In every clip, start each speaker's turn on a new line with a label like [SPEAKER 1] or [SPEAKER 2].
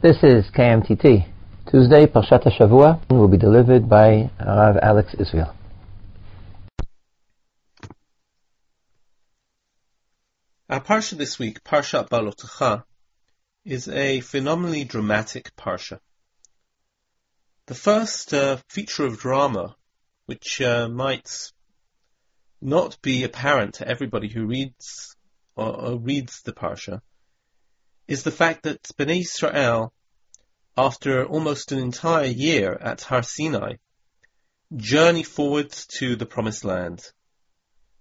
[SPEAKER 1] This is KMTT. Tuesday, Parshat Shavua will be delivered by Rav Alex Israel.
[SPEAKER 2] Our parsha this week, Parshat Balotecha, is a phenomenally dramatic parsha. The first uh, feature of drama, which uh, might not be apparent to everybody who reads or, or reads the parsha, is the fact that Bnei Israel, after almost an entire year at Har Sinai, journey forward to the Promised Land.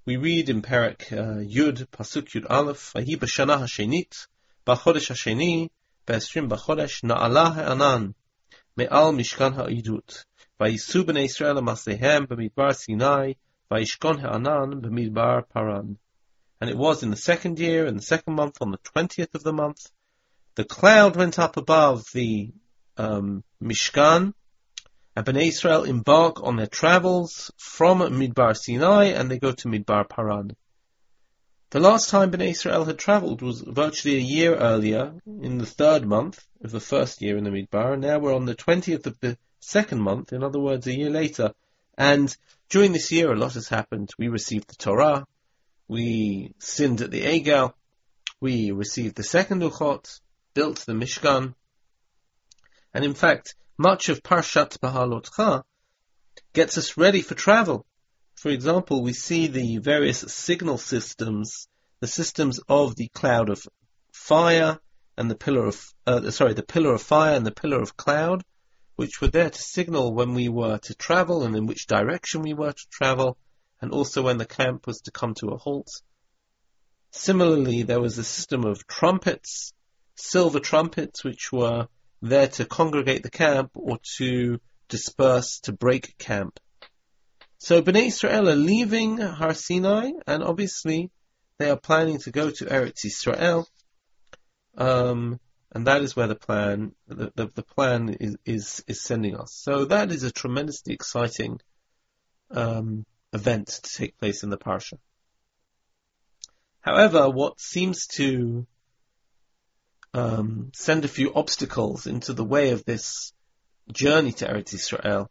[SPEAKER 2] We read in Perek uh, Yud, Pasuk Yud Aleph, Vahi b'shana hashenit, b'chodesh hasheni, b'esrim b'chodesh, na'ala ha'anan, me'al mishkan ha'idut, vayisu b'nei Israel amasehem b'midbar Sinai, vayishkon ha'anan b'midbar Paran. And it was in the second year, in the second month, on the twentieth of the month, the cloud went up above the um, Mishkan, and Bnei Israel embark on their travels from Midbar Sinai and they go to Midbar Paran. The last time Bnei Israel had travelled was virtually a year earlier, in the third month of the first year in the Midbar, and now we're on the 20th of the second month, in other words, a year later. And during this year, a lot has happened. We received the Torah, we sinned at the Egel, we received the second Luchot, built the Mishkan. And in fact, much of Parshat Bahalotcha gets us ready for travel. For example, we see the various signal systems, the systems of the cloud of fire and the pillar of, uh, sorry, the pillar of fire and the pillar of cloud, which were there to signal when we were to travel and in which direction we were to travel, and also when the camp was to come to a halt. Similarly, there was a system of trumpets silver trumpets which were there to congregate the camp or to disperse to break camp. So Bnei Israel are leaving Har Sinai, and obviously they are planning to go to Eretz Israel, um, and that is where the plan the, the, the, plan is, is is sending us. So that is a tremendously exciting um, event to take place in the parsha. However, what seems to um, send a few obstacles into the way of this journey to Eretz Israel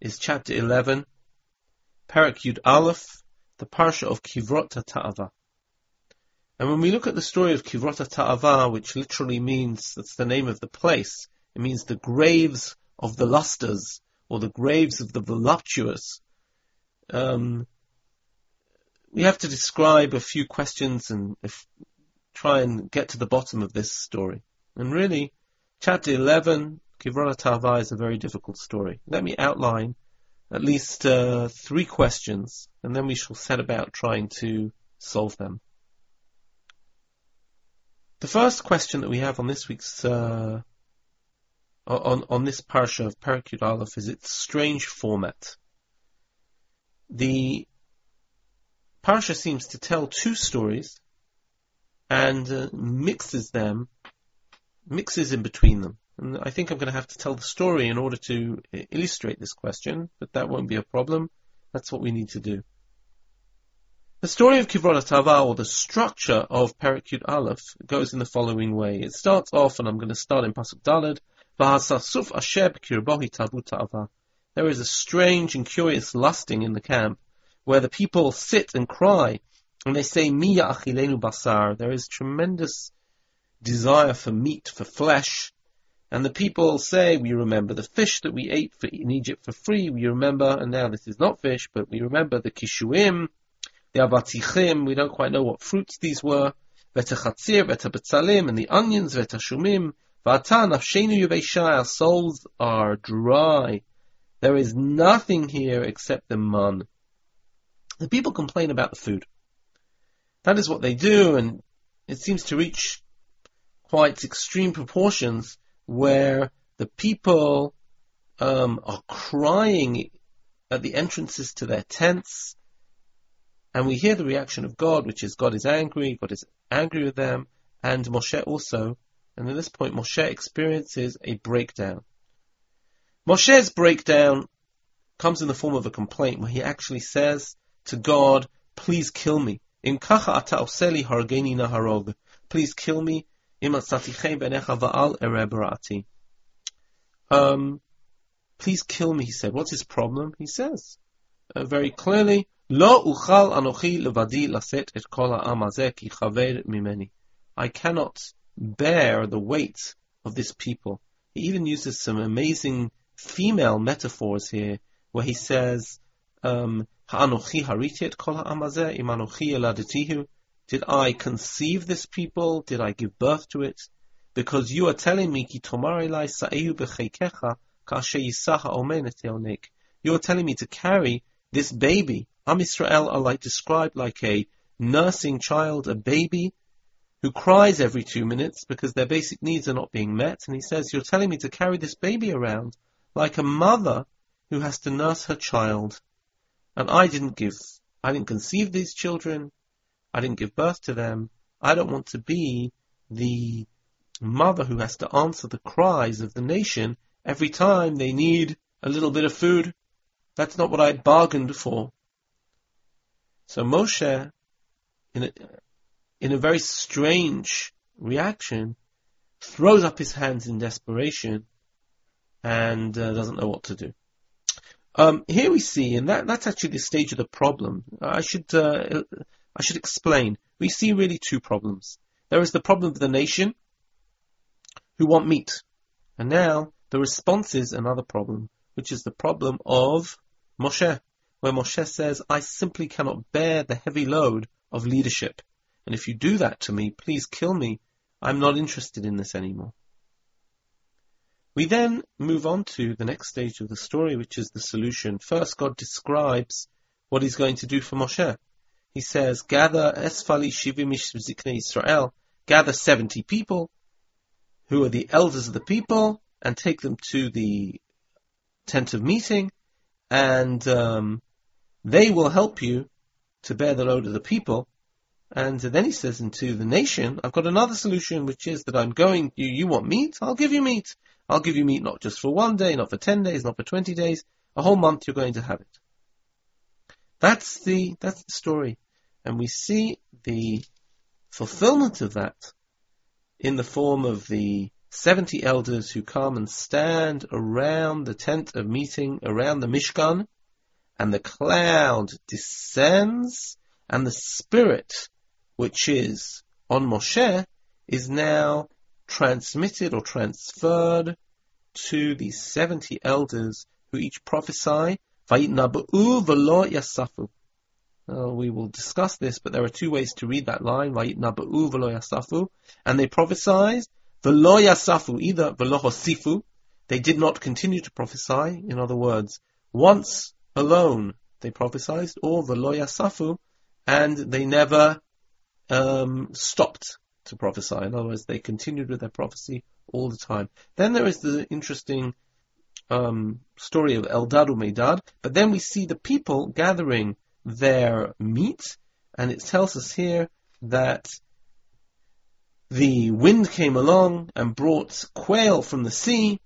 [SPEAKER 2] is chapter 11, Perek Yud Aleph, the Parsha of Kivrot Ta'ava. And when we look at the story of Kivrot Ta'ava, which literally means, that's the name of the place, it means the graves of the lusters, or the graves of the voluptuous, um, we have to describe a few questions and try and get to the bottom of this story. And really, chapter 11, Kivrot Ta'ava is a very difficult story. Let me outline at least uh, three questions, and then we shall set about trying to solve them. The first question that we have on this week's uh, on on this parsha of Parakut Aleph is its strange format. The parsha seems to tell two stories and uh, mixes them, mixes in between them. And I think I'm going to have to tell the story in order to illustrate this question, but that won't be a problem. That's what we need to do. The story of Kivrot Ta'ava, or the structure of Perikut Aleph, goes in the following way. It starts off, and I'm going to start in Pasuk Dalad. There is a strange and curious lusting in the camp, where the people sit and cry and they say, Miya achilenu basar. There is tremendous desire for meat, for flesh. And the people say, we remember the fish that we ate for, in Egypt for free. We remember, and now this is not fish, but we remember the kishuim, the avatichim. We don't quite know what fruits these were. Vetachatzir, vetabetzalim, and the onions, vetashumim. Vata nafshenu yuveshai. Our souls are dry. There is nothing here except the man. The people complain about the food. That is what they do, and it seems to reach quite extreme proportions where the people um, are crying at the entrances to their tents, and we hear the reaction of God, which is God is angry, God is angry with them, and Moshe also. And at this point, Moshe experiences a breakdown. Moshe's breakdown comes in the form of a complaint where he actually says to God, please kill me. In kacha ata oseli hargeni naharog. Please kill me. Um, please kill me, he said. What's his problem? He says uh, very clearly, Lo uchal anochi levadi laset et kol mimeni. I cannot bear the weight of this people. He even uses some amazing female metaphors here, where he says, Um, Ha'anochi hariti et kol eladetihu. Did I conceive this people? Did I give birth to it? Because you are telling me, ki sa'ehu You are telling me to carry this baby. Am Israel are like described like a nursing child, a baby, who cries every two minutes because their basic needs are not being met. And he says, you're telling me to carry this baby around like a mother who has to nurse her child. And I didn't give, I didn't conceive these children. I didn't give birth to them. I don't want to be the mother who has to answer the cries of the nation every time they need a little bit of food. That's not what I bargained for. So Moshe, in a, in a very strange reaction, throws up his hands in desperation and uh, doesn't know what to do. Um, here we see, and that, that's actually the stage of the problem. I should uh, I should explain. We see really two problems. There is the problem of the nation who want meat, and now the response is another problem, which is the problem of Moshe, where Moshe says, "I simply cannot bear the heavy load of leadership, and if you do that to me, please kill me. I'm not interested in this anymore." We then move on to the next stage of the story, which is the solution. First, God describes what He's going to do for Moshe. He says, gather esfali shivimish zikne Israel, gather 70 people who are the elders of the people and take them to the tent of meeting and um, they will help you to bear the load of the people. And then he says into the nation, I've got another solution, which is that I'm going, you, you want meat? I'll give you meat. I'll give you meat not just for one day, not for 10 days, not for 20 days, a whole month you're going to have it. That's the, that's the story. And we see the fulfillment of that in the form of the 70 elders who come and stand around the tent of meeting, around the Mishkan, and the cloud descends, and the Spirit, which is on Moshe, is now transmitted or transferred to the 70 elders who each prophesy. Uh, we will discuss this, but there are two ways to read that line, and they prophesied, yasafu, either they did not continue to prophesy, in other words, once alone they prophesied, or yasafu, and they never um, stopped to prophesy. In other words, they continued with their prophecy all the time. Then there is the interesting um, story of Eldad Medad, but then we see the people gathering their meat, and it tells us here that the wind came along and brought quail from the sea,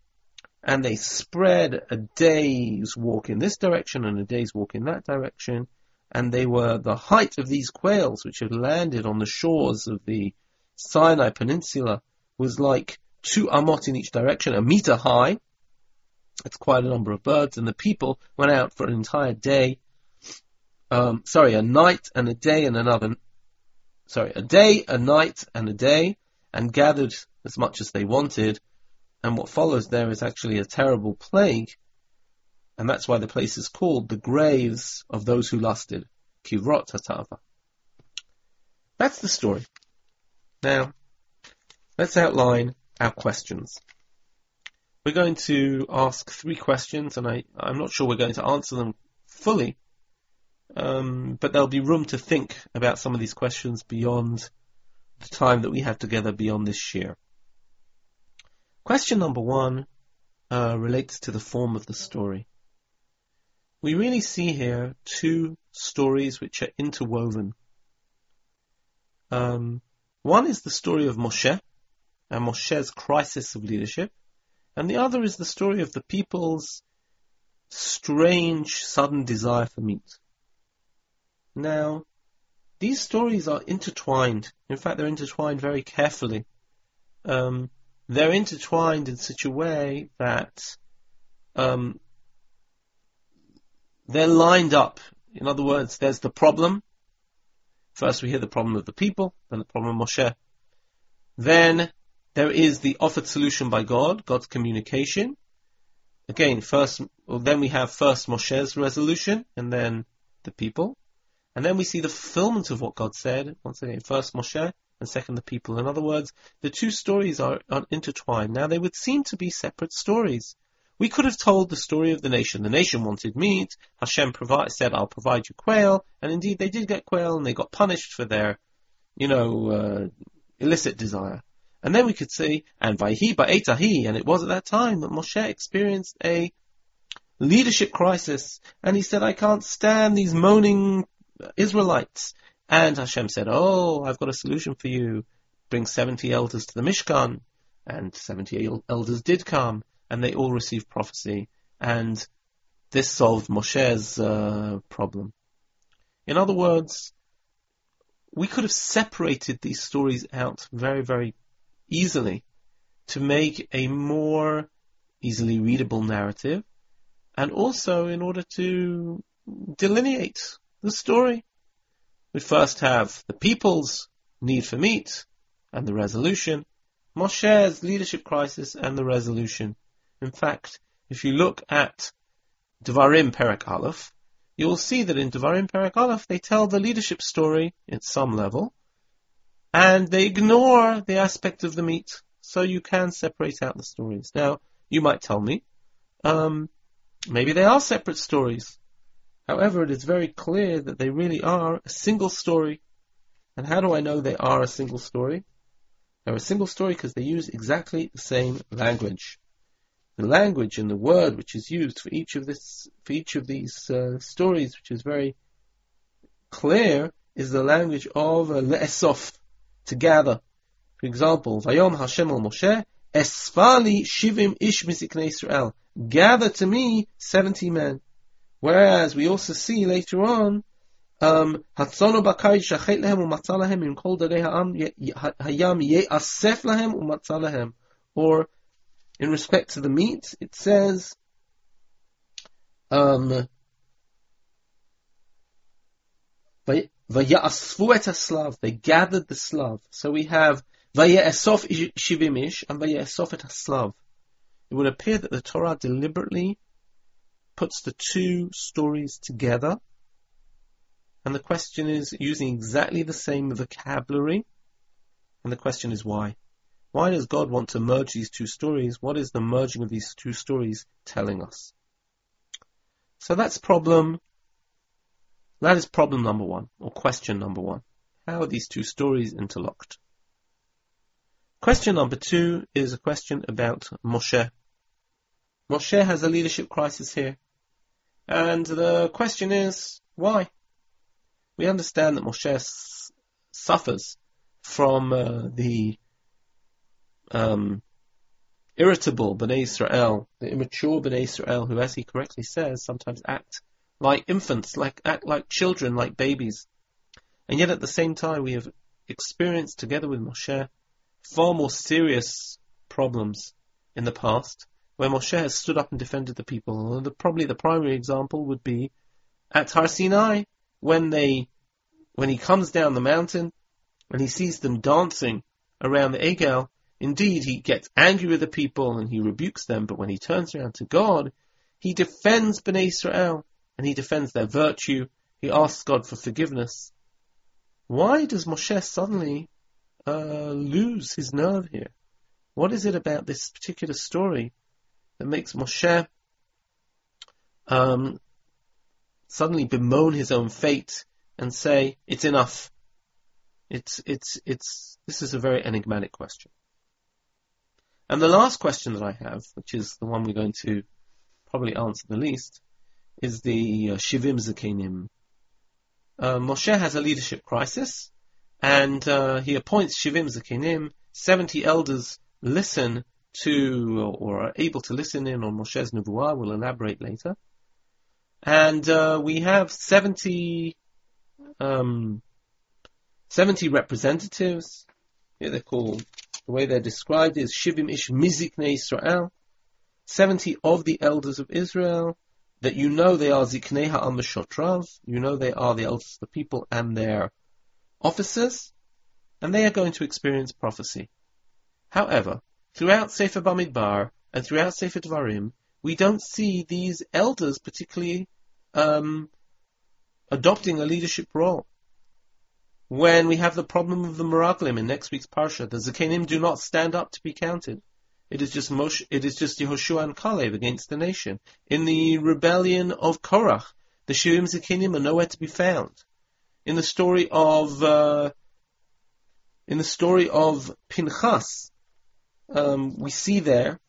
[SPEAKER 2] and they spread a day's walk in this direction and a day's walk in that direction, and they were the height of these quails which had landed on the shores of the Sinai Peninsula was like two amot in each direction, a meter high. It's quite a number of birds, and the people went out for an entire day. Um, sorry, a night and a day and another. Sorry, a day, a night, and a day, and gathered as much as they wanted. And what follows there is actually a terrible plague, and that's why the place is called the graves of those who lusted, Kivrot Hata'ava. That's the story. Now, let's outline our questions. We're going to ask three questions, and I, I'm not sure we're going to answer them fully, um, but there'll be room to think about some of these questions beyond the time that we have together beyond this year. Question number one uh, relates to the form of the story. We really see here two stories which are interwoven. Um, one is the story of Moshe, and Moshe's crisis of leadership, and the other is the story of the people's strange, sudden desire for meat. Now, these stories are intertwined. In fact, they're intertwined very carefully. um, they're intertwined in such a way that um, they're lined up. In other words, there's the problem. First, we hear the problem of the people, then the problem of Moshe. Then there is the offered solution by God, God's communication. Again, first, well, then we have first Moshe's resolution, and then the people. And then we see the fulfillment of what God said. Once again, first Moshe, and second the people. In other words, the two stories are, are intertwined. Now, they would seem to be separate stories. We could have told the story of the nation. The nation wanted meat. Hashem said, I'll provide you quail. And indeed, they did get quail and they got punished for their, you know, uh, illicit desire. And then we could see, and Vayhi ba'etahi, and it was at that time that Moshe experienced a leadership crisis. And he said, I can't stand these moaning Israelites. And Hashem said, Oh, I've got a solution for you. Bring 70 elders to the Mishkan. And 70 elders did come and they all received prophecy, and this solved Moshe's uh, problem. In other words, we could have separated these stories out very, very easily to make a more easily readable narrative, and also in order to delineate the story. We first have the people's need for meat and the resolution, Moshe's leadership crisis and the resolution. In fact, if you look at Devarim Perek Aleph, you will see that in Devarim Perek Aleph they tell the leadership story at some level, and they ignore the aspect of the meat, so you can separate out the stories. Now, you might tell me, um, maybe they are separate stories. However, it is very clear that they really are a single story. And how do I know they are a single story? They're a single story because they use exactly the same language the language and the word which is used for each of this for each of these uh, stories, which is very clear, is the language of uh, to gather. For example, Vayom Hashem al Moshe, Esfali shivim ish misiknei Israel, gather to me seventy men. Whereas we also see later on, um, Hatzono shachet lehem umatzah lehem im kol darei ha'am hayam ye'asef lehem umatzah lehem. Or in respect to the meat, it says, um, Vayasfu et slav. They gathered the Slav. So we have Vayesof shivimish and Vayesof et Slav. It would appear that the Torah deliberately puts the two stories together. And the question is using exactly the same vocabulary. And the question is why? Why does God want to merge these two stories? What is the merging of these two stories telling us? So that's problem, that is problem number one, or question number one. How are these two stories interlocked? Question number two is a question about Moshe. Moshe has a leadership crisis here. And the question is, why? We understand that Moshe suffers from uh, the um, irritable Bnei Israel, the immature Bnei Israel, who, as he correctly says, sometimes act like infants, like act like children, like babies. And yet at the same time, we have experienced together with Moshe far more serious problems in the past, where Moshe has stood up and defended the people. The, probably the primary example would be at Har Sinai, when they, when he comes down the mountain and he sees them dancing around the Egel, Indeed, he gets angry with the people and he rebukes them, but when he turns around to God, he defends Bnei Israel and he defends their virtue. He asks God for forgiveness. Why does Moshe suddenly uh, lose his nerve here? What is it about this particular story that makes Moshe um, suddenly bemoan his own fate and say, "It's enough"? It's it's it's. This is a very enigmatic question. And the last question that I have, which is the one we're going to probably answer the least, is the uh, Shivim Zakenim. Uh, Moshe has a leadership crisis, and uh, he appoints Shivim Zakenim. Seventy elders listen to, or are able to listen in on Moshe's Nevuah. We'll elaborate later. And uh, we have 70, um, 70 representatives. Here they're called The way they're described is Shivim Ish Mizikne Israel, 70 of the elders of Israel, that you know they are Ziknei Ha'am Shotrav, you know they are the elders of the people and their officers, and they are going to experience prophecy. However, throughout Sefer Bamidbar and throughout Sefer Dvarim, we don't see these elders particularly um, adopting a leadership role. When we have the problem of the Meraglim in next week's Parsha, the Zakenim do not stand up to be counted. It is just Moshe, it is just Yehoshua and Kalev against the nation. In the rebellion of Korach, the Shivim Zakenim are nowhere to be found. In the story of uh, in the story of Pinchas, um, we see there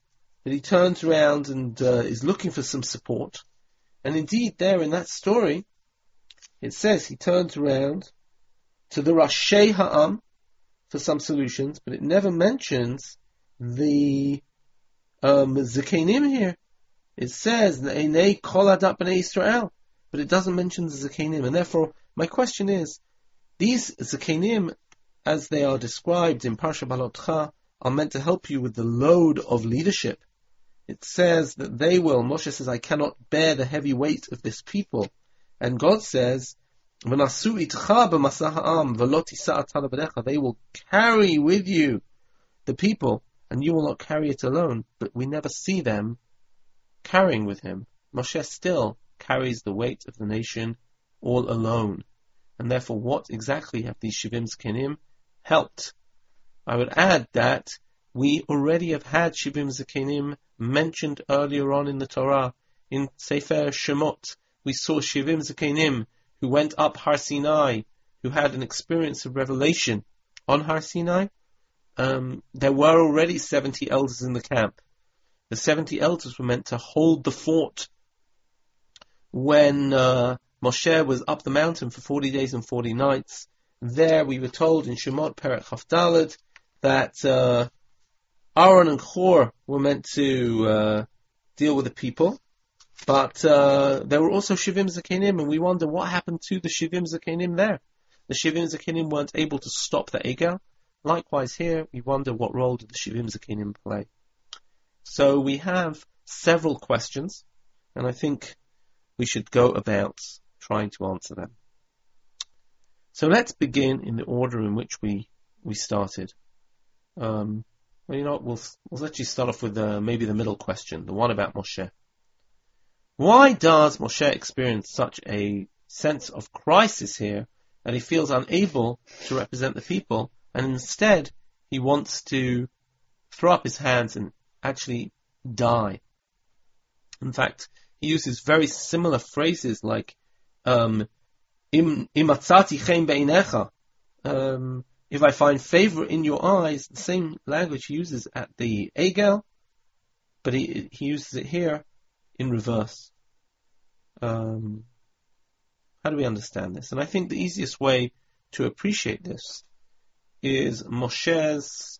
[SPEAKER 2] that he turns around and uh, is looking for some support. And indeed, there in that story, it says he turns around to the Rashei Ha'am for some solutions, but it never mentions the um, Zakenim here. It says Einei Kol Adat Israel, but it doesn't mention the Zakenim, and therefore my question is, these Zakenim, as they are described in Parsha Balotcha, are meant to help you with the load of leadership. It says that they will, Moshe says, I cannot bear the heavy weight of this people. And God says, they will carry with you the people, and you will not carry it alone. But we never see them carrying with him. Moshe still carries the weight of the nation all alone. And therefore, what exactly have these Shivim Zkenim helped? I would add that we already have had Shivim Zakenim mentioned earlier on in the Torah. In Sefer Shemot, we saw Shivim Zakenim who went up Har Sinai, who had an experience of revelation on Har Sinai. Um, there were already 70 elders in the camp. The 70 elders were meant to hold the fort when uh, Moshe was up the mountain for 40 days and 40 nights. There we were told in Shemot Perek Chavdalad that uh, Aaron and Hur were meant to uh, deal with the people, but uh, there were also Shivim Zakenim, and we wonder what happened to the Shivim Zakenim there. The Shivim Zakenim weren't able to stop the Egel. Likewise here, we wonder what role did the Shivim Zakenim play. So we have several questions, and I think we should go about trying to answer them. So let's begin in the order in which we, we started. Um, well, you know, we'll, we'll actually start off with uh, maybe the middle question, the one about Moshe. Why does Moshe experience such a sense of crisis here that he feels unable to represent the people and instead he wants to throw up his hands and actually die? In fact, he uses very similar phrases like um, imatzati chen be'inecha. Um, if I find favor in your eyes, the same language he uses at the Egel, but he, he uses it here in reverse. Um, how do we understand this? And I think the easiest way to appreciate this is Moshe's,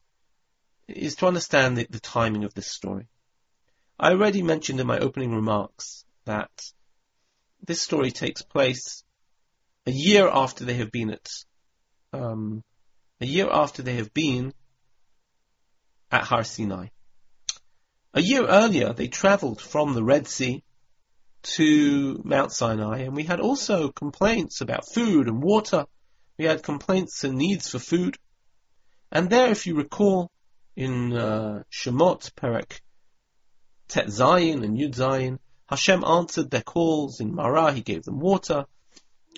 [SPEAKER 2] is to understand the, the timing of this story. I already mentioned in my opening remarks that this story takes place a year after they have been at, um, a year after they have been at Har Sinai. A year earlier, they travelled from the Red Sea to Mount Sinai, and we had also complaints about food and water. We had complaints and needs for food. And there, if you recall, in uh, Shemot, Perek Tet and Yud Zayin, Hashem answered their calls. In Marah, He gave them water.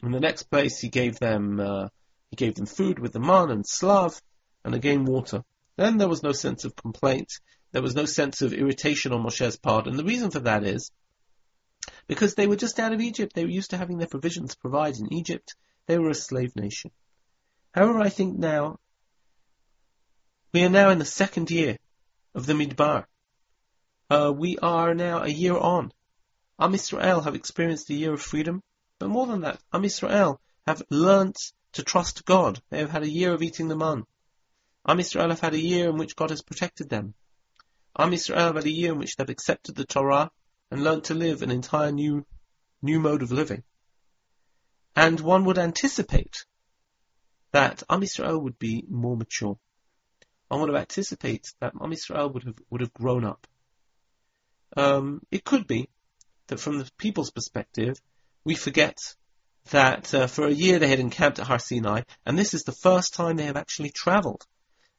[SPEAKER 2] In the next place, He gave them uh, He gave them food with the man and slav, and again water. Then there was no sense of complaint. There was no sense of irritation on Moshe's part, and the reason for that is because they were just out of Egypt. They were used to having their provisions provided in Egypt. They were a slave nation. However, I think now, we are now in the second year of the Midbar. Uh, we are now a year on. Am Israel have experienced a year of freedom, but more than that, Am Israel have learnt to trust God. They have had a year of eating the man. Am Israel have had a year in which God has protected them. Am Israel have had a year in which they've accepted the Torah and learnt to live an entire new, new mode of living. And one would anticipate that Am Yisrael would be more mature. one would have anticipated that Am Yisrael would have would have grown up. Um, it could be that from the people's perspective, we forget that uh, for a year they had encamped at Har Sinai, and this is the first time they have actually travelled.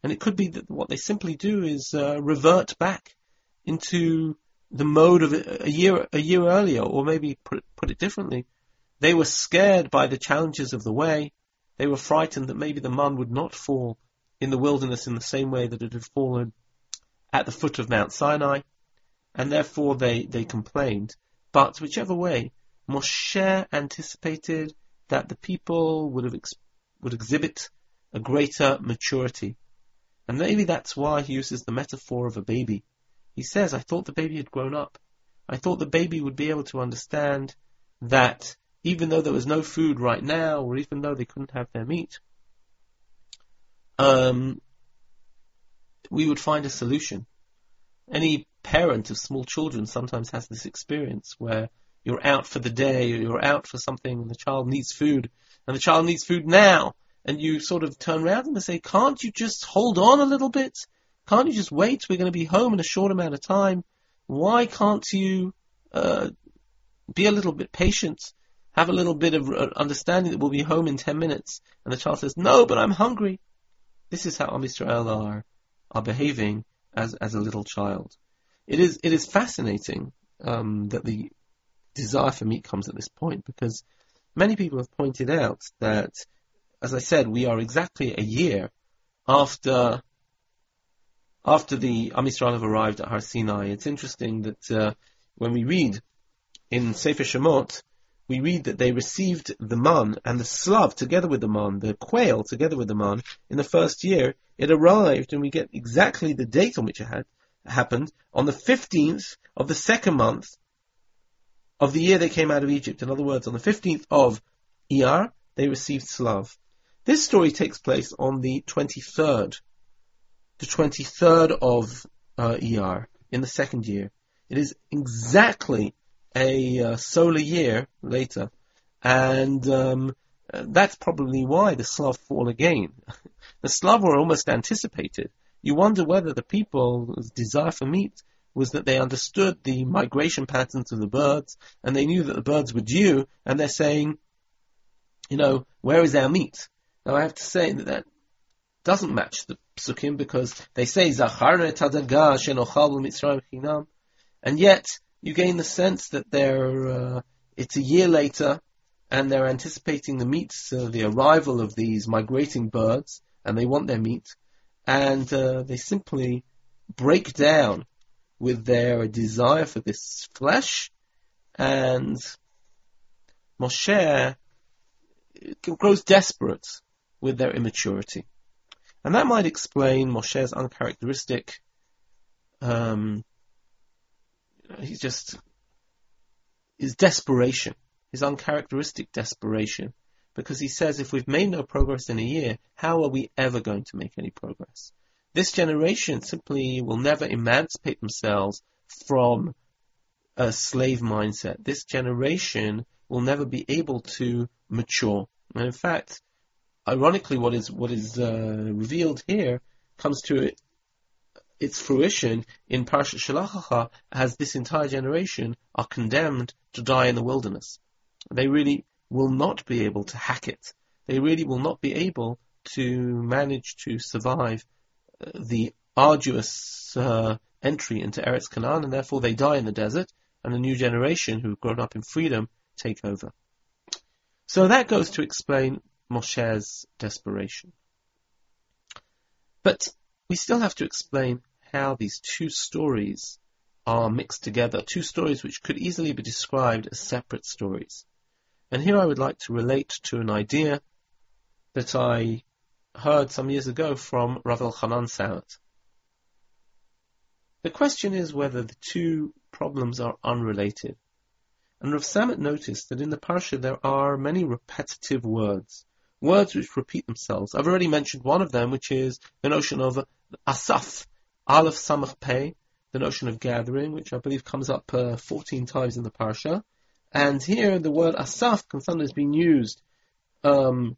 [SPEAKER 2] And it could be that what they simply do is uh, revert back into the mode of a year a year earlier, or maybe put, put it differently. They were scared by the challenges of the way. They were frightened that maybe the man would not fall in the wilderness in the same way that it had fallen at the foot of Mount Sinai, and therefore they, they complained. But whichever way, Moshe anticipated that the people would have ex- would exhibit a greater maturity. And maybe that's why he uses the metaphor of a baby. He says, I thought the baby had grown up. I thought the baby would be able to understand that even though there was no food right now, or even though they couldn't have their meat, um, we would find a solution. Any parent of small children sometimes has this experience where you're out for the day, or you're out for something, and the child needs food, and the child needs food now, and you sort of turn around and say, can't you just hold on a little bit? Can't you just wait? We're going to be home in a short amount of time. Why can't you uh, be a little bit patient? Have a little bit of uh, understanding that we'll be home in ten minutes. And the child says, no, but I'm hungry. This is how Am Yisrael are, are behaving as, as a little child. It is, it is fascinating um, that the desire for meat comes at this point because many people have pointed out that, as I said, we are exactly a year after after the Am Yisrael have arrived at Har Sinai. It's interesting that uh, when we read in Sefer Shemot, we read that they received the man and the slav together with the man, the quail together with the man, in the first year. It arrived, and we get exactly the date on which it had happened, on the 15th of the second month of the year they came out of Egypt. In other words, on the 15th of Iyar, they received slav. This story takes place on the 23rd, the 23rd of uh, Iyar, in the second year. It is exactly a uh, solar year later, and um, that's probably why the Slav fall again. the Slav were almost anticipated. You wonder whether the people's desire for meat was that they understood the migration patterns of the birds, and they knew that the birds were due, and they're saying, you know, where is our meat? Now I have to say that that doesn't match the psukim because they say Zacharne Tadaga Shenochal Mitzrayim Chinam, and yet you gain the sense that they're uh, it's a year later and they're anticipating the meats, uh, the arrival of these migrating birds, and they want their meat, and uh, they simply break down with their desire for this flesh, and Moshe grows desperate with their immaturity. And that might explain Moshe's uncharacteristic um, he's just his desperation, his uncharacteristic desperation, because he says if we've made no progress in a year, how are we ever going to make any progress? This generation simply will never emancipate themselves from a slave mindset. This generation will never be able to mature. And in fact, ironically, what is what is uh, revealed here comes to its fruition in Parsha Shelach Lecha as this entire generation are condemned to die in the wilderness. They really will not be able to hack it. They really will not be able to manage to survive uh, the arduous uh, entry into Eretz Canaan, and therefore they die in the desert, and a new generation who've grown up in freedom take over. So that goes to explain Moshe's desperation. But we still have to explain how these two stories are mixed together, two stories which could easily be described as separate stories. And here I would like to relate to an idea that I heard some years ago from Rav Elchanan Samet. The question is whether the two problems are unrelated. And Rav Samet noticed that in the Parsha there are many repetitive words, words which repeat themselves. I've already mentioned one of them, which is the notion of asaf, Aleph Samach Pei, the notion of gathering, which I believe comes up uh, 14 times in the parsha. And here the word asaf can sometimes be used um,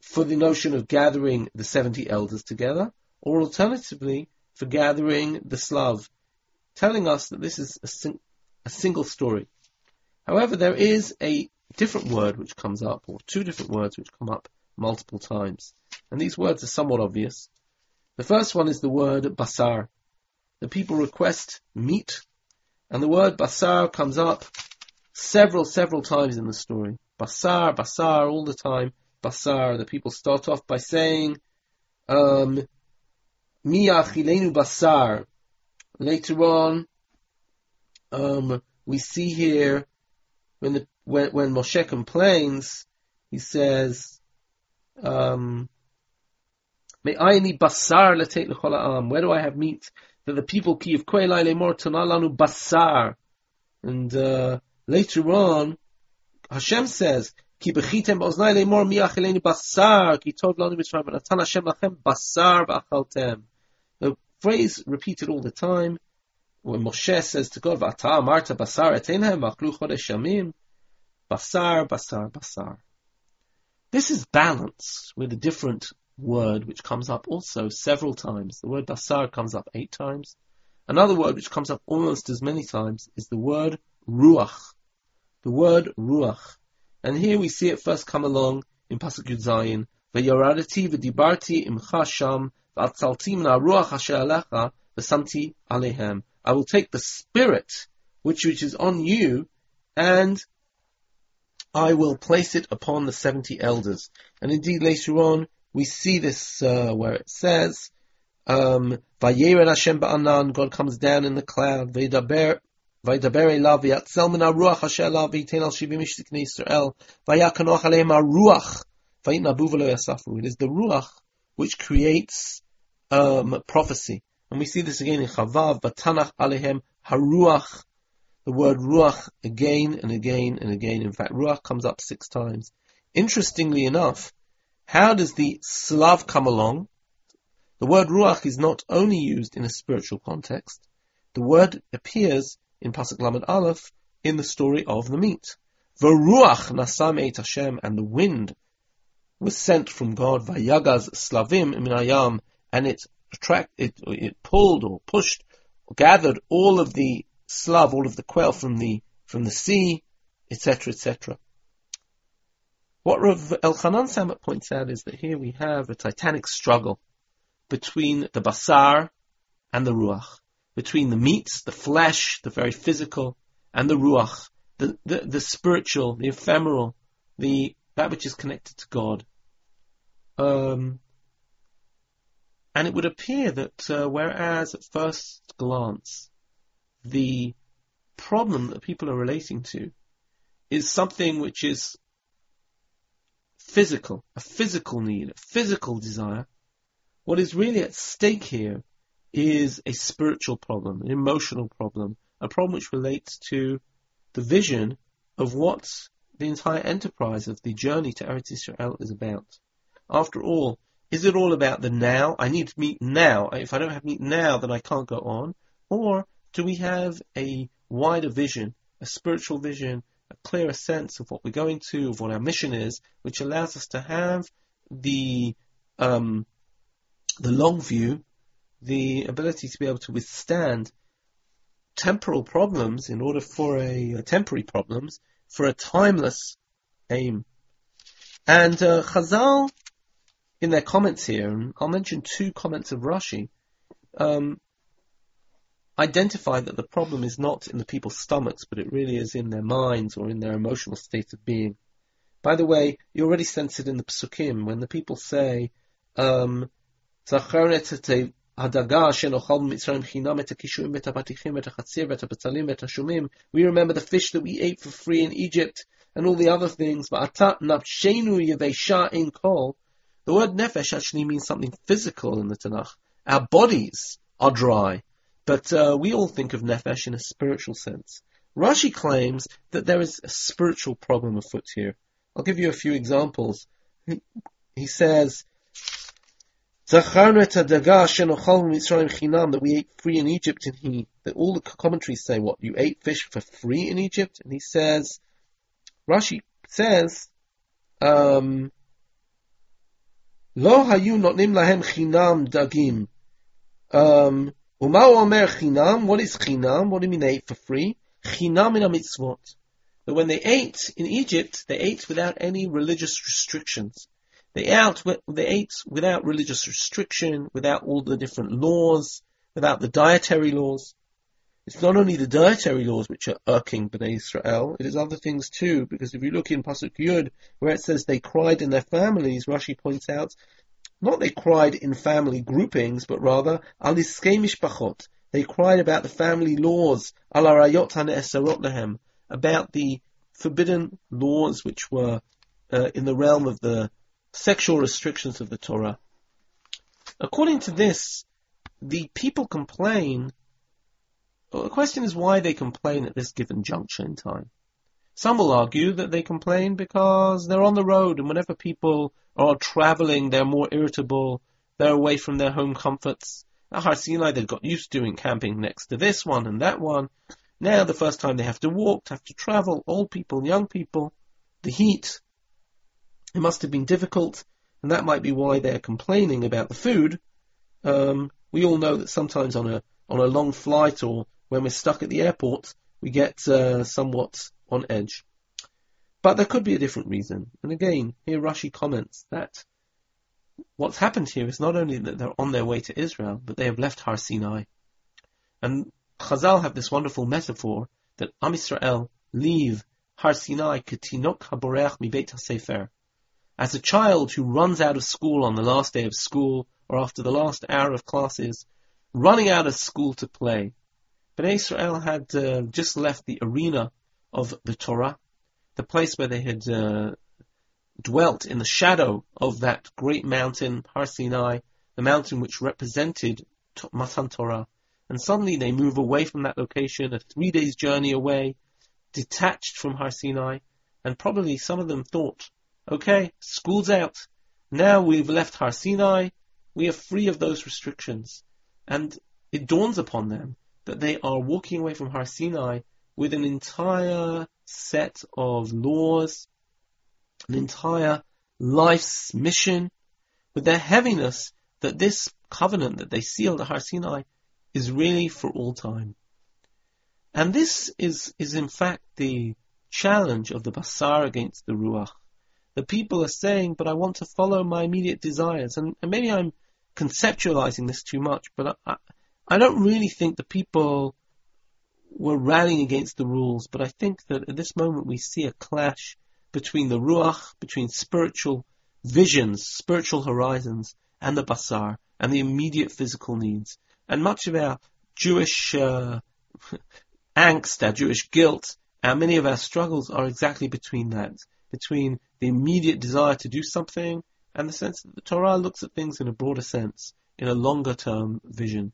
[SPEAKER 2] for the notion of gathering the 70 elders together, or alternatively, for gathering the Slav, telling us that this is a, sing- a single story. However, there is a different word which comes up, or two different words which come up multiple times. And these words are somewhat obvious. The first one is the word basar. The people request meat, and the word basar comes up several, several times in the story. Basar, basar, all the time. Basar. The people start off by saying, um, basar. Later on, um, we see here when the when, when Moshe complains, he says, "May I um, basar take Where do I have meat? That the people ki kweilai lemor tonalanu basar. And uh, later on, Hashem says, ki bechitem oznai lemor miacheleni basar ki tov lanu mitzrayim natan Hashem lachem basar v'achaltem. The phrase repeated all the time. When Moshe says to God, "V'ata amarta basar etenhem v'achlu chodesh yamim," basar, basar, basar. This is balance with a different word which comes up also several times. The word basar comes up eight times. Another word which comes up almost as many times is the word ruach. The word ruach. And here we see it first come along in Pasuk Yud Zayin. V'yoradati v'dibarti imcha sham v'atzalti min ruach asher alecha v'samti alehem. I will take the spirit which, which is on you and I will place it upon the 70 elders. And indeed later on, we see this uh, where it says, um, Hashem ba'anan, God comes down in the cloud, Vaydaber, Vaydaber elav, Yatzel min ruach asher elav, Vayten al shivim ishtiknei Yisrael, Vayakanoch aleim ruach Vayitnabu v'lo yasafu. It is the ruach which creates um, prophecy. And we see this again in Chavav, Batanach alehem haruach, the word ruach again and again and again. In fact, ruach comes up six times. Interestingly enough, how does the Slav come along? The word ruach is not only used in a spiritual context. The word appears in Pasuk Lamed Aleph in the story of the meat. Veruach nasam et Hashem, and the wind was sent from God. Vayagaz slavim minayam, and it attract it, it pulled or pushed, or gathered all of the slav, all of the quail from the from the sea, etc., etc. What Rav Elchanan Samet points out is that here we have a titanic struggle between the basar and the ruach, between the meats, the flesh, the very physical, and the ruach, the, the, the spiritual, the ephemeral, the that which is connected to God. Um, and it would appear that uh, whereas at first glance the problem that people are relating to is something which is physical, a physical need, a physical desire. What is really at stake here is a spiritual problem, an emotional problem, a problem which relates to the vision of what the entire enterprise of the journey to Eretz Israel is about. After all, is it all about the now? I need meat now. If I don't have meat now, then I can't go on. Or do we have a wider vision, a spiritual vision, a clearer sense of what we're going to, of what our mission is, which allows us to have the um, the long view, the ability to be able to withstand temporal problems in order for a, a temporary problems for a timeless aim. And uh, Chazal, in their comments here, I'll mention two comments of Rashi, um, identify that the problem is not in the people's stomachs, but it really is in their minds or in their emotional state of being. By the way, you already sense it in the psukim when the people say, um, we remember the fish that we ate for free in Egypt and all the other things. The word nefesh actually means something physical in the Tanakh. Our bodies are dry. But uh, we all think of nefesh in a spiritual sense. Rashi claims that there is a spiritual problem afoot here. I'll give you a few examples. He says, that we ate free in Egypt, and he that all the commentaries say what you ate fish for free in Egypt, and he says, Rashi says, um, Lo hayu notnim lahem chinam dagim. Um, umau omer chinam, what is chinam? What do you mean they ate for free? Chinam in a mitzvot. But when they ate in Egypt, they ate without any religious restrictions. They ate, they ate without religious restriction, without all the different laws, without the dietary laws. It's not only the dietary laws which are irking Bnei Israel, it is other things too, because if you look in Pasuk Yud, where it says they cried in their families, Rashi points out, not they cried in family groupings, but rather, al mishpachot. They cried about the family laws, al arayot lehem, about the forbidden laws which were uh, in the realm of the sexual restrictions of the Torah. According to this, the people complain well, the question is why they complain at this given juncture in time. Some will argue that they complain because they're on the road and whenever people are all traveling, they're more irritable, they're away from their home comforts. At Har Sinai, they've got used to doing camping next to this one and that one. Now, the first time they have to walk, have to travel, old people, young people, the heat, it must have been difficult, and that might be why they're complaining about the food. Um, we all know that sometimes on a on a long flight or when we're stuck at the airport, we get uh, somewhat on edge. But there could be a different reason. And again, here Rashi comments that what's happened here is not only that they're on their way to Israel, but they have left Har Sinai. And Chazal have this wonderful metaphor that Am Yisrael leave Har Sinai ketinok haboreach mi beit sefer as a child who runs out of school on the last day of school or after the last hour of classes, running out of school to play. Bnei Israel had uh, just left the arena of the Torah, the place where they had uh, dwelt in the shadow of that great mountain, Har Sinai, the mountain which represented Matan Torah, and suddenly they move away from that location, a three days journey away, detached from Har Sinai, and probably some of them thought, okay, school's out, now we've left Har Sinai, we are free of those restrictions. And it dawns upon them that they are walking away from Har Sinai with an entire set of laws, an entire life's mission, with their heaviness that this covenant that they sealed at Har Sinai is really for all time. And this is, is in fact the challenge of the Basar against the Ruach. The people are saying, but I want to follow my immediate desires. And, and maybe I'm conceptualizing this too much, but I, I don't really think the people were rallying against the rules, but I think that at this moment we see a clash between the ruach, between spiritual visions, spiritual horizons, and the basar, and the immediate physical needs. And much of our Jewish uh, angst, our Jewish guilt, and many of our struggles are exactly between that, between the immediate desire to do something and the sense that the Torah looks at things in a broader sense, in a longer term vision.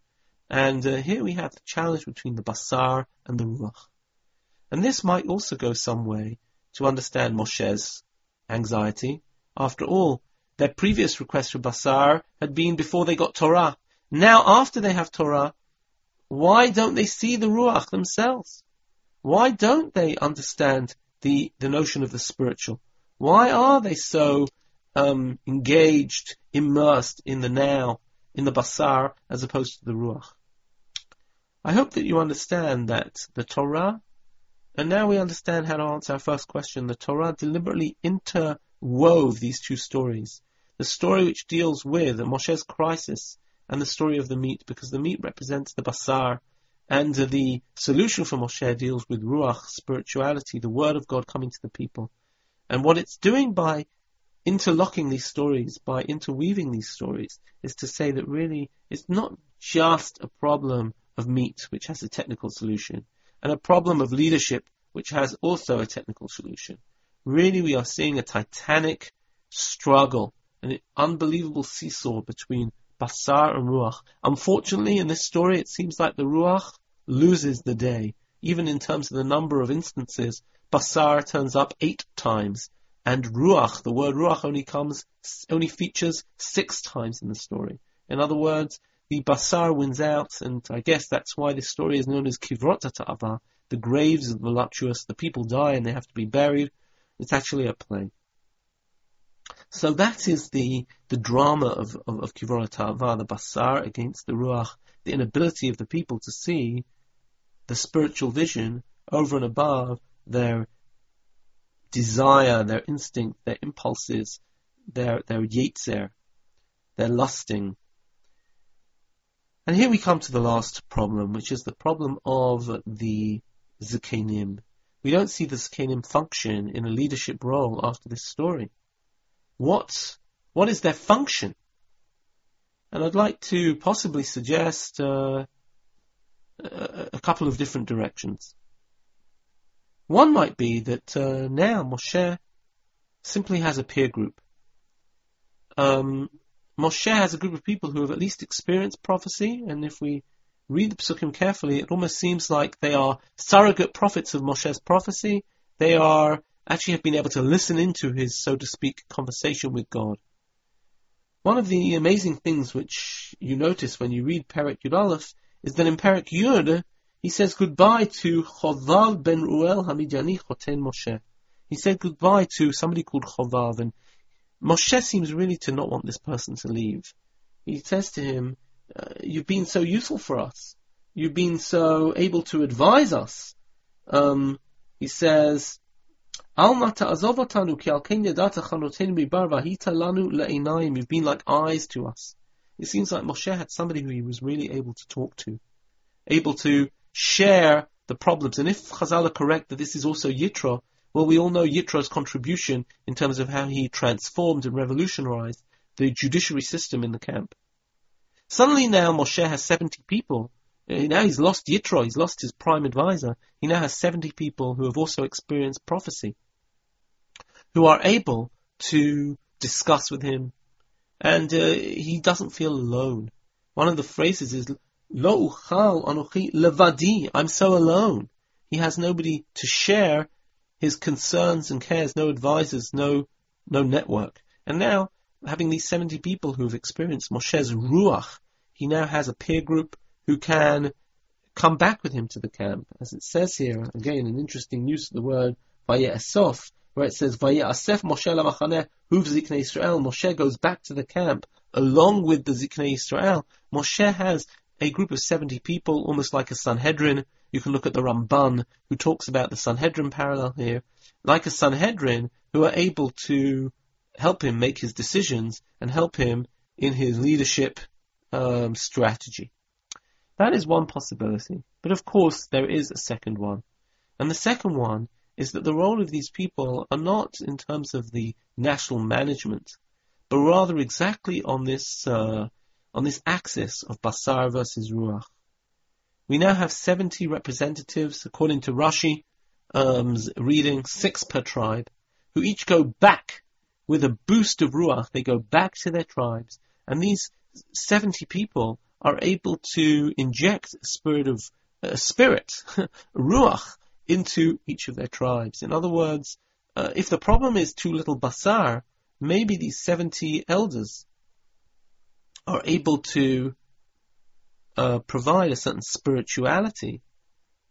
[SPEAKER 2] And uh, here we have the challenge between the basar and the ruach. And this might also go some way to understand Moshe's anxiety. After all, their previous request for basar had been before they got Torah. Now, after they have Torah, why don't they see the ruach themselves? Why don't they understand the, the notion of the spiritual? Why are they so um, engaged, immersed in the now, in the basar, as opposed to the ruach? I hope that you understand that the Torah, and now we understand how to answer our first question, the Torah deliberately interwove these two stories. The story which deals with Moshe's crisis and the story of the meat, because the meat represents the basar, and the solution for Moshe deals with ruach, spirituality, the word of God coming to the people. And what it's doing by interlocking these stories, by interweaving these stories, is to say that really it's not just a problem of meat, which has a technical solution, and a problem of leadership, which has also a technical solution. Really, we are seeing a titanic struggle, an unbelievable seesaw between Basar and Ruach. Unfortunately, in this story, it seems like the Ruach loses the day. Even in terms of the number of instances, Basar turns up eight times, and Ruach, the word Ruach only comes, only features six times in the story. In other words, the Basar wins out, and I guess that's why this story is known as Kivrot Ta'ava, the graves of the voluptuous, the people die and they have to be buried. It's actually a play. So that is the, the drama of, of, of Ta'ava, the Basar against the Ruach, the inability of the people to see the spiritual vision over and above their desire, their instinct, their impulses, their, their yetzer, their lusting. And here we come to the last problem, which is the problem of the Zakenim. We don't see the Zakenim function in a leadership role after this story. What, what is their function? And I'd like to possibly suggest uh, a, a couple of different directions. One might be that uh, now Moshe simply has a peer group. Um, Moshe has a group of people who have at least experienced prophecy, and if we read the psukim carefully, it almost seems like they are surrogate prophets of Moshe's prophecy. They are actually have been able to listen into his, so to speak, conversation with God. One of the amazing things which you notice when you read Perek Yud is that in Perek Yud, he says goodbye to Chovav ben Ruel Hamidiani Choten Moshe. He said goodbye to somebody called Chovav, and Moshe seems really to not want this person to leave. He says to him, uh, you've been so useful for us. You've been so able to advise us. Um, he says, You've been like eyes to us. It seems like Moshe had somebody who he was really able to talk to, able to share the problems. And if Chazal are correct that this is also Yitro, well, we all know Yitro's contribution in terms of how he transformed and revolutionized the judiciary system in the camp. Suddenly now Moshe has 70 people. Uh, now he's lost Yitro, he's lost his prime advisor. He now has 70 people who have also experienced prophecy, who are able to discuss with him, and uh, he doesn't feel alone. One of the phrases is, Lo uchal levadi, I'm so alone. He has nobody to share his concerns and cares, no advisors, no, no network. And now, having these 70 people who've experienced Moshe's Ruach, he now has a peer group who can come back with him to the camp. As it says here, again, an interesting use of the word Vaye'asof, where it says Vaye'asef Moshe lamachaneh huv ziknei Israel. Moshe goes back to the camp along with the ziknei Israel. Moshe has a group of 70 people, almost like a Sanhedrin. You can look at the Ramban, who talks about the Sanhedrin parallel here, like a Sanhedrin, who are able to help him make his decisions and help him in his leadership um, strategy. That is one possibility. But of course, there is a second one. And the second one is that the role of these people are not in terms of the national management, but rather exactly on this uh, on this axis of Basar versus Ruach. We now have 70 representatives, according to Rashi, um, reading six per tribe, who each go back with a boost of Ruach. They go back to their tribes, and these 70 people are able to inject a spirit of a spirit, Ruach, into each of their tribes. In other words, uh, if the problem is too little basar, maybe these 70 elders are able to uh, provide a certain spirituality,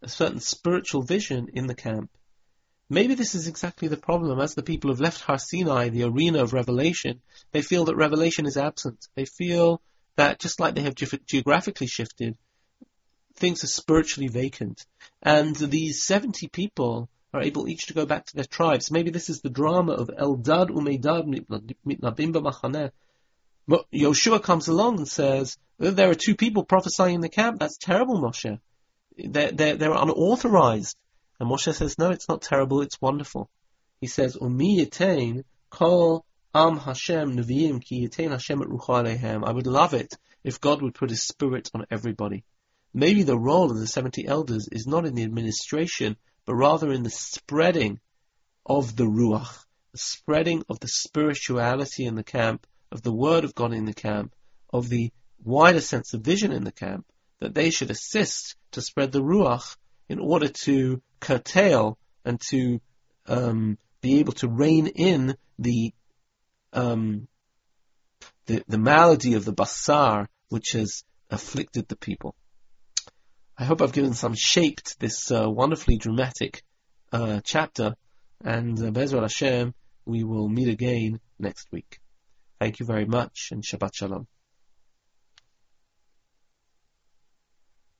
[SPEAKER 2] a certain spiritual vision in the camp. Maybe this is exactly the problem. As the people have left Har Sinai, the arena of revelation, they feel that revelation is absent. They feel that just like they have ge- geographically shifted, things are spiritually vacant. And these 70 people are able each to go back to their tribes. Maybe this is the drama of Eldad Umeidad Mitnabim B'Machaneh, but Yoshua comes along and says, there are two people prophesying in the camp. That's terrible, Moshe. They're, they're, they're unauthorized. And Moshe says, no, it's not terrible, it's wonderful. He says, Umi yitain kol am Hashem neviim ki yitain Hashem et aleihem. I would love it if God would put his spirit on everybody. Maybe the role of the 70 elders is not in the administration, but rather in the spreading of the Ruach, the spreading of the spirituality in the camp, of the word of God in the camp, of the wider sense of vision in the camp, that they should assist to spread the Ruach in order to curtail and to um, be able to rein in the, um, the the malady of the basar which has afflicted the people. I hope I've given some shape to this uh, wonderfully dramatic uh, chapter, and uh, Hashem, we will meet again next week. Thank you very much and Shabbat Shalom.